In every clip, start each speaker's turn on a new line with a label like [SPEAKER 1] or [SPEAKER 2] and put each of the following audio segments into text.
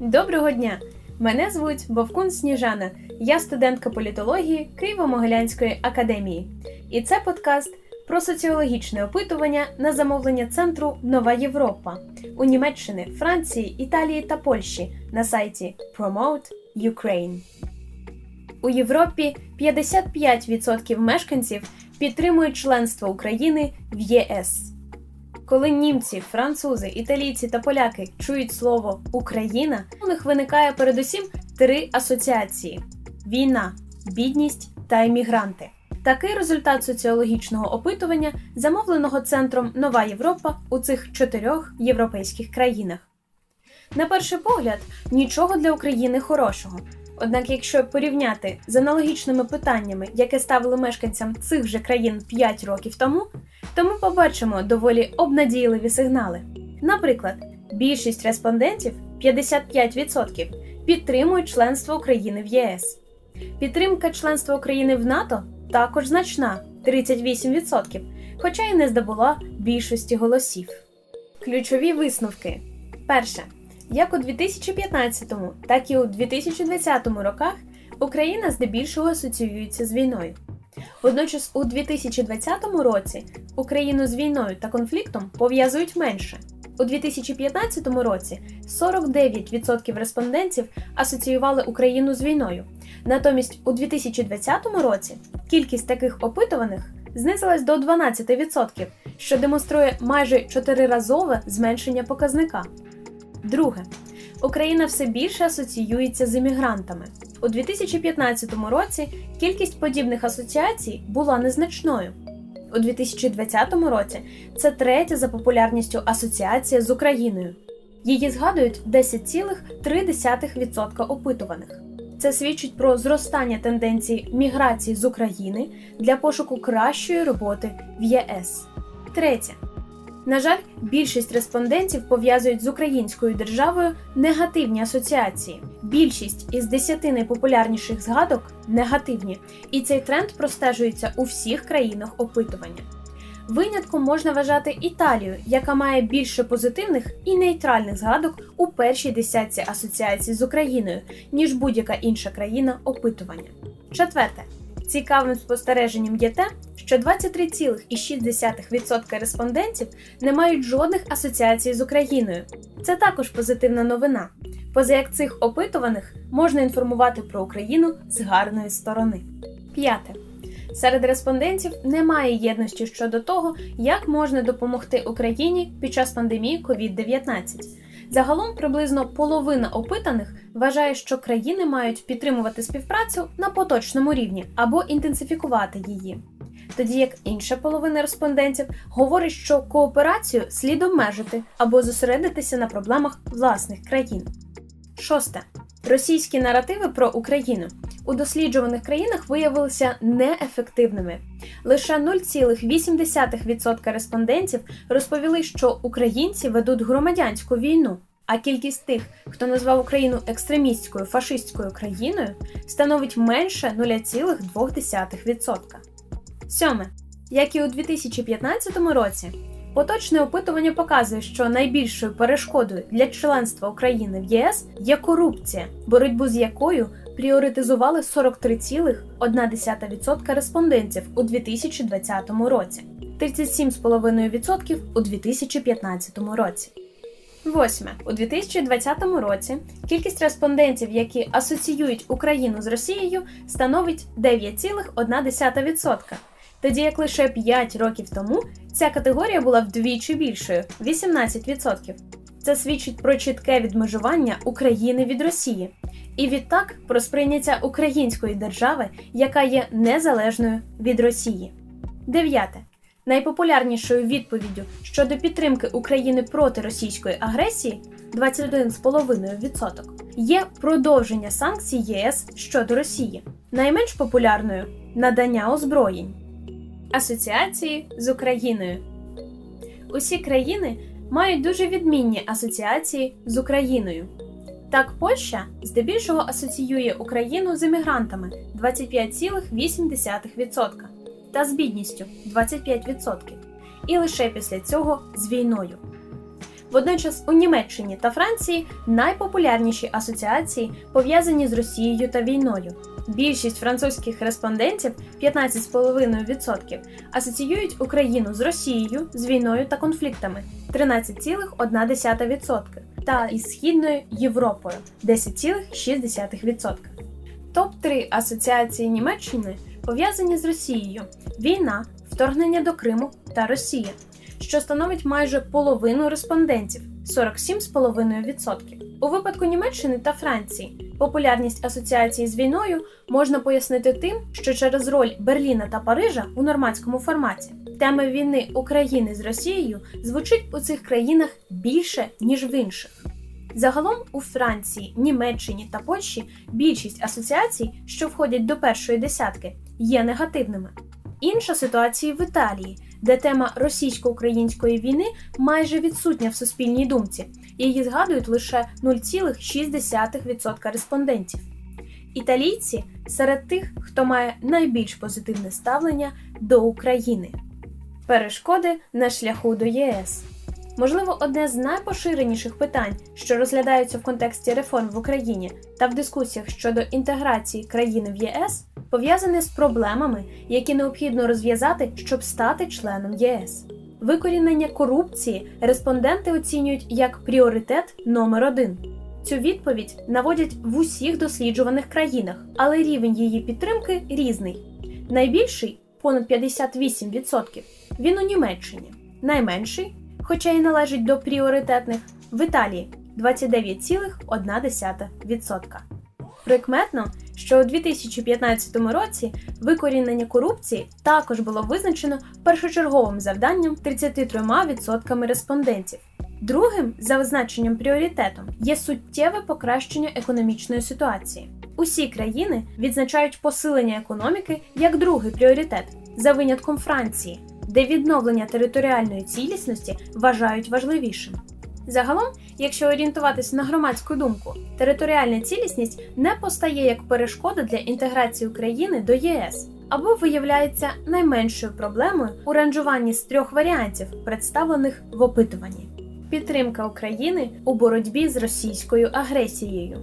[SPEAKER 1] Доброго дня! Мене звуть Бовкун Сніжана. Я студентка політології Києво-Могилянської академії. І це подкаст про соціологічне опитування на замовлення центру Нова Європа у Німеччини, Франції, Італії та Польщі на сайті Promote Ukraine. У Європі 55% мешканців підтримують членство України в ЄС. Коли німці, французи, італійці та поляки чують слово Україна, у них виникає передусім три асоціації: війна, бідність та емігранти. Такий результат соціологічного опитування, замовленого центром Нова Європа у цих чотирьох європейських країнах. На перший погляд, нічого для України хорошого. Однак, якщо порівняти з аналогічними питаннями, яке ставили мешканцям цих же країн 5 років тому, то ми побачимо доволі обнадійливі сигнали. Наприклад, більшість респондентів 55% підтримують членство України в ЄС. Підтримка членства України в НАТО також значна 38%, хоча й не здобула більшості голосів. Ключові висновки: перше. Як у 2015, так і у 2020 роках Україна здебільшого асоціюється з війною. Водночас у 2020 році Україну з війною та конфліктом пов'язують менше. У 2015 році 49% респондентів асоціювали Україну з війною. Натомість у 2020 році кількість таких опитуваних знизилась до 12%, що демонструє майже чотириразове зменшення показника. Друге, Україна все більше асоціюється з іммігрантами. У 2015 році кількість подібних асоціацій була незначною. У 2020 році це третя за популярністю асоціація з Україною. Її згадують 10,3% опитуваних. Це свідчить про зростання тенденцій міграції з України для пошуку кращої роботи в ЄС. Третє. На жаль, більшість респондентів пов'язують з українською державою негативні асоціації. Більшість із десяти найпопулярніших згадок негативні, і цей тренд простежується у всіх країнах опитування. Винятком можна вважати Італію, яка має більше позитивних і нейтральних згадок у першій десятці асоціацій з Україною, ніж будь-яка інша країна опитування. Четверте. Цікавим спостереженням є те, що 23,6% респондентів не мають жодних асоціацій з Україною. Це також позитивна новина. Поза як цих опитуваних можна інформувати про Україну з гарної сторони. П'яте. Серед респондентів немає єдності щодо того, як можна допомогти Україні під час пандемії COVID-19. Загалом приблизно половина опитаних вважає, що країни мають підтримувати співпрацю на поточному рівні або інтенсифікувати її. Тоді як інша половина респондентів говорить, що кооперацію слід обмежити або зосередитися на проблемах власних країн. Шосте російські наративи про Україну у досліджуваних країнах виявилися неефективними. Лише 0,8% респондентів розповіли, що українці ведуть громадянську війну. А кількість тих, хто назвав Україну екстремістською фашистською країною, становить менше 0,2%. Сьоме, як і у 2015 році, поточне опитування показує, що найбільшою перешкодою для членства України в ЄС є корупція, боротьбу з якою пріоритизували 43,1% респондентів у 2020 році, 37,5% у 2015 році. Восьме у 2020 році кількість респондентів, які асоціюють Україну з Росією, становить 9,1%, тоді як лише 5 років тому ця категорія була вдвічі більшою 18%. Це свідчить про чітке відмежування України від Росії, і відтак про сприйняття української держави, яка є незалежною від Росії. Дев'яте. Найпопулярнішою відповіддю щодо підтримки України проти російської агресії 21,5% є продовження санкцій ЄС щодо Росії, найменш популярною надання озброєнь. Асоціації з Україною усі країни мають дуже відмінні асоціації з Україною. Так, Польща здебільшого асоціює Україну з емігрантами 25,8% та з бідністю 25%, і лише після цього з війною. Водночас у Німеччині та Франції найпопулярніші асоціації пов'язані з Росією та війною. Більшість французьких респондентів 15,5% асоціюють Україну з Росією, з війною та конфліктами 13,1% та із Східною Європою 10,6%. Топ 3 асоціації Німеччини пов'язані з Росією: війна, вторгнення до Криму та Росія, що становить майже половину респондентів 47,5%. У випадку Німеччини та Франції популярність асоціації з війною можна пояснити тим, що через роль Берліна та Парижа у нормандському форматі тема війни України з Росією звучить у цих країнах більше ніж в інших. Загалом у Франції, Німеччині та Польщі більшість асоціацій, що входять до першої десятки, є негативними. Інша ситуація в Італії, де тема російсько-української війни майже відсутня в суспільній думці, її згадують лише 0,6% респондентів. Італійці серед тих, хто має найбільш позитивне ставлення до України. Перешкоди на шляху до ЄС. Можливо, одне з найпоширеніших питань, що розглядаються в контексті реформ в Україні та в дискусіях щодо інтеграції країни в ЄС, пов'язане з проблемами, які необхідно розв'язати, щоб стати членом ЄС. Викорінення корупції респонденти оцінюють як пріоритет номер один. Цю відповідь наводять в усіх досліджуваних країнах, але рівень її підтримки різний. Найбільший понад 58%, він у Німеччині, найменший хоча й належить до пріоритетних, в Італії 29,1%. Прикметно, що у 2015 році викорінення корупції також було визначено першочерговим завданням 33% респондентів. Другим за визначенням пріоритетом є суттєве покращення економічної ситуації. Усі країни відзначають посилення економіки як другий пріоритет за винятком Франції, де відновлення територіальної цілісності вважають важливішим. Загалом, якщо орієнтуватися на громадську думку, територіальна цілісність не постає як перешкода для інтеграції України до ЄС або виявляється найменшою проблемою у ранжуванні з трьох варіантів, представлених в опитуванні: підтримка України у боротьбі з російською агресією.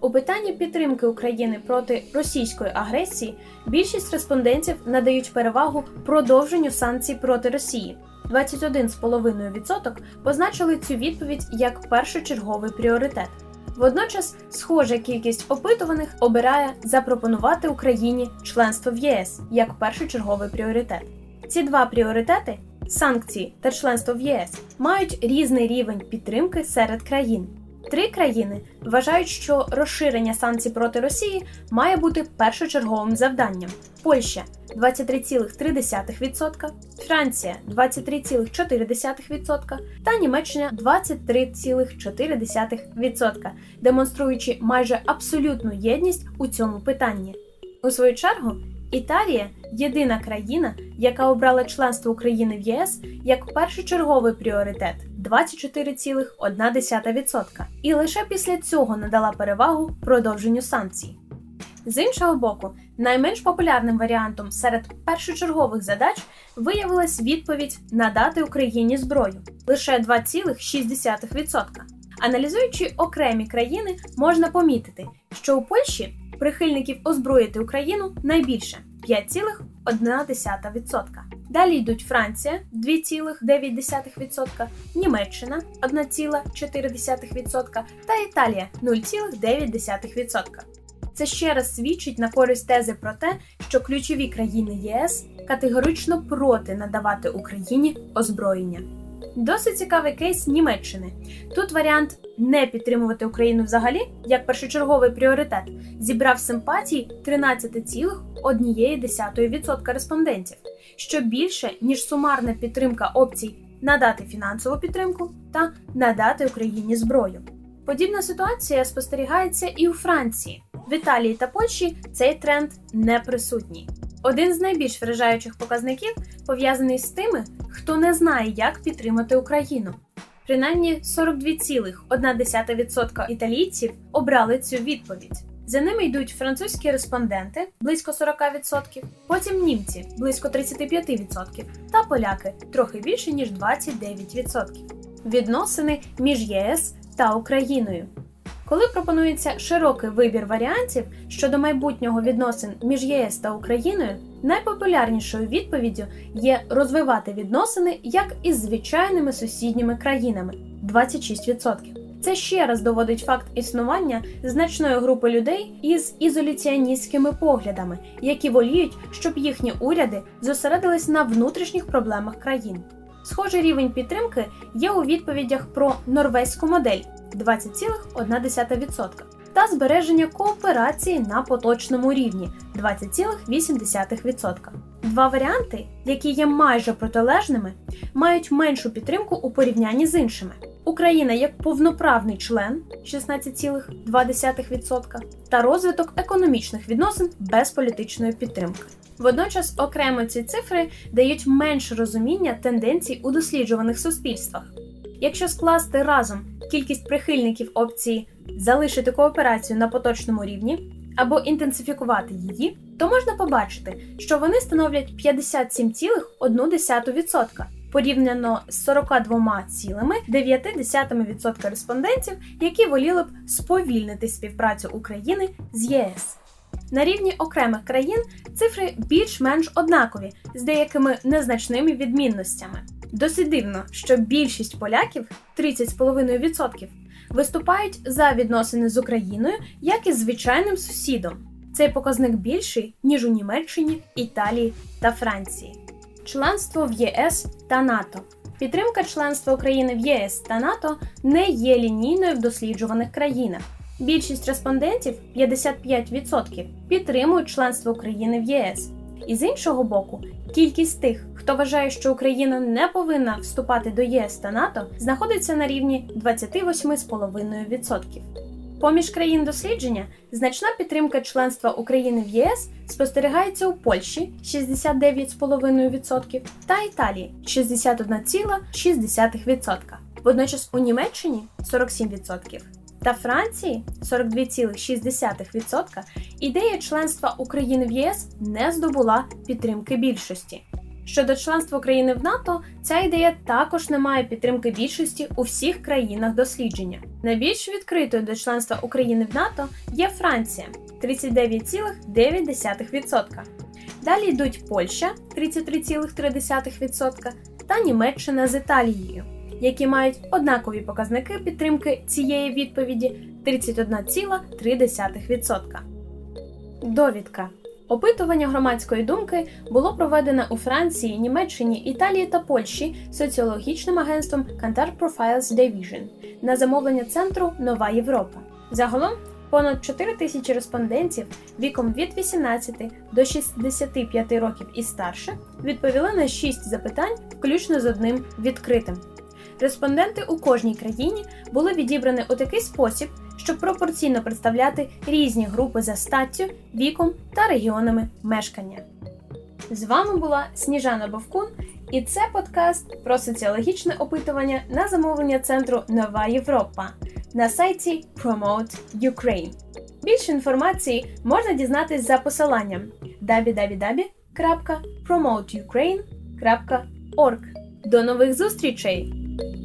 [SPEAKER 1] У питанні підтримки України проти російської агресії більшість респондентів надають перевагу продовженню санкцій проти Росії. 21,5% позначили цю відповідь як першочерговий пріоритет. Водночас, схожа кількість опитуваних обирає запропонувати Україні членство в ЄС як першочерговий пріоритет. Ці два пріоритети санкції та членство в ЄС мають різний рівень підтримки серед країн. Три країни вважають, що розширення санкцій проти Росії має бути першочерговим завданням: Польща 23,3%, Франція 23,4% та Німеччина 23,4%, демонструючи майже абсолютну єдність у цьому питанні. У свою чергу. Італія єдина країна, яка обрала членство України в ЄС як першочерговий пріоритет 24,1%, і лише після цього надала перевагу продовженню санкцій. З іншого боку, найменш популярним варіантом серед першочергових задач виявилась відповідь надати Україні зброю лише 2,6%. Аналізуючи окремі країни, можна помітити, що у Польщі прихильників озброїти Україну найбільше 5,1%. Далі йдуть Франція 2,9%, Німеччина 1,4% та Італія 0,9%. Це ще раз свідчить на користь тези про те, що ключові країни ЄС категорично проти надавати Україні озброєння. Досить цікавий кейс Німеччини. Тут варіант не підтримувати Україну взагалі як першочерговий пріоритет зібрав симпатії 13,1% респондентів, що більше ніж сумарна підтримка опцій надати фінансову підтримку та надати Україні зброю. Подібна ситуація спостерігається і у Франції. В Італії та Польщі цей тренд не присутній. Один з найбільш вражаючих показників пов'язаний з тими, хто не знає, як підтримати Україну. Принаймні 42,1% італійців обрали цю відповідь. За ними йдуть французькі респонденти близько 40%, потім німці близько 35% та поляки трохи більше ніж 29%. відносини між єС та Україною. Коли пропонується широкий вибір варіантів щодо майбутнього відносин між ЄС та Україною, найпопулярнішою відповіддю є розвивати відносини як із звичайними сусідніми країнами 26%. Це ще раз доводить факт існування значної групи людей із ізоляціоністськими поглядами, які воліють, щоб їхні уряди зосередились на внутрішніх проблемах країн. Схожий рівень підтримки є у відповідях про норвезьку модель 20,1% та збереження кооперації на поточному рівні 20,8%. Два варіанти, які є майже протилежними, мають меншу підтримку у порівнянні з іншими. Україна як повноправний член 16,2% та розвиток економічних відносин без політичної підтримки. Водночас окремо ці цифри дають менше розуміння тенденцій у досліджуваних суспільствах. Якщо скласти разом кількість прихильників опції залишити кооперацію на поточному рівні або інтенсифікувати її, то можна побачити, що вони становлять 57,1% порівняно з 42,9% респондентів, які воліли б сповільнити співпрацю України з ЄС. На рівні окремих країн цифри більш-менш однакові з деякими незначними відмінностями. Досить дивно, що більшість поляків 30,5%, виступають за відносини з Україною як і з звичайним сусідом. Цей показник більший ніж у Німеччині, Італії та Франції. Членство в ЄС та НАТО. Підтримка членства України в ЄС та НАТО не є лінійною в досліджуваних країнах. Більшість респондентів 55% підтримують членство України в ЄС. І з іншого боку, кількість тих, хто вважає, що Україна не повинна вступати до ЄС та НАТО, знаходиться на рівні 28,5%. Поміж країн дослідження значна підтримка членства України в ЄС спостерігається у Польщі 69,5% та Італії 61,6%. Водночас у Німеччині 47% та Франції 42,6%, ідея членства України в ЄС не здобула підтримки більшості. Щодо членства України в НАТО, ця ідея також не має підтримки більшості у всіх країнах дослідження. Найбільш відкритою до членства України в НАТО є Франція 39,9%. Далі йдуть Польща 33,3% та Німеччина з Італією які мають однакові показники підтримки цієї відповіді 31,3%. Довідка Опитування громадської думки було проведене у Франції, Німеччині, Італії та Польщі соціологічним агентством Kantar Profiles Division на замовлення центру Нова Європа. Загалом понад 4 тисячі респондентів віком від 18 до 65 років і старше відповіли на 6 запитань, включно з одним відкритим. Респонденти у кожній країні були відібрані у такий спосіб, щоб пропорційно представляти різні групи за статтю, віком та регіонами мешкання. З вами була Сніжана Бовкун, і це подкаст про соціологічне опитування на замовлення центру Нова Європа на сайті Promote Ukraine. Більше інформації можна дізнатись за посиланням www.promoteukraine.org. До нових зустрічей! thank you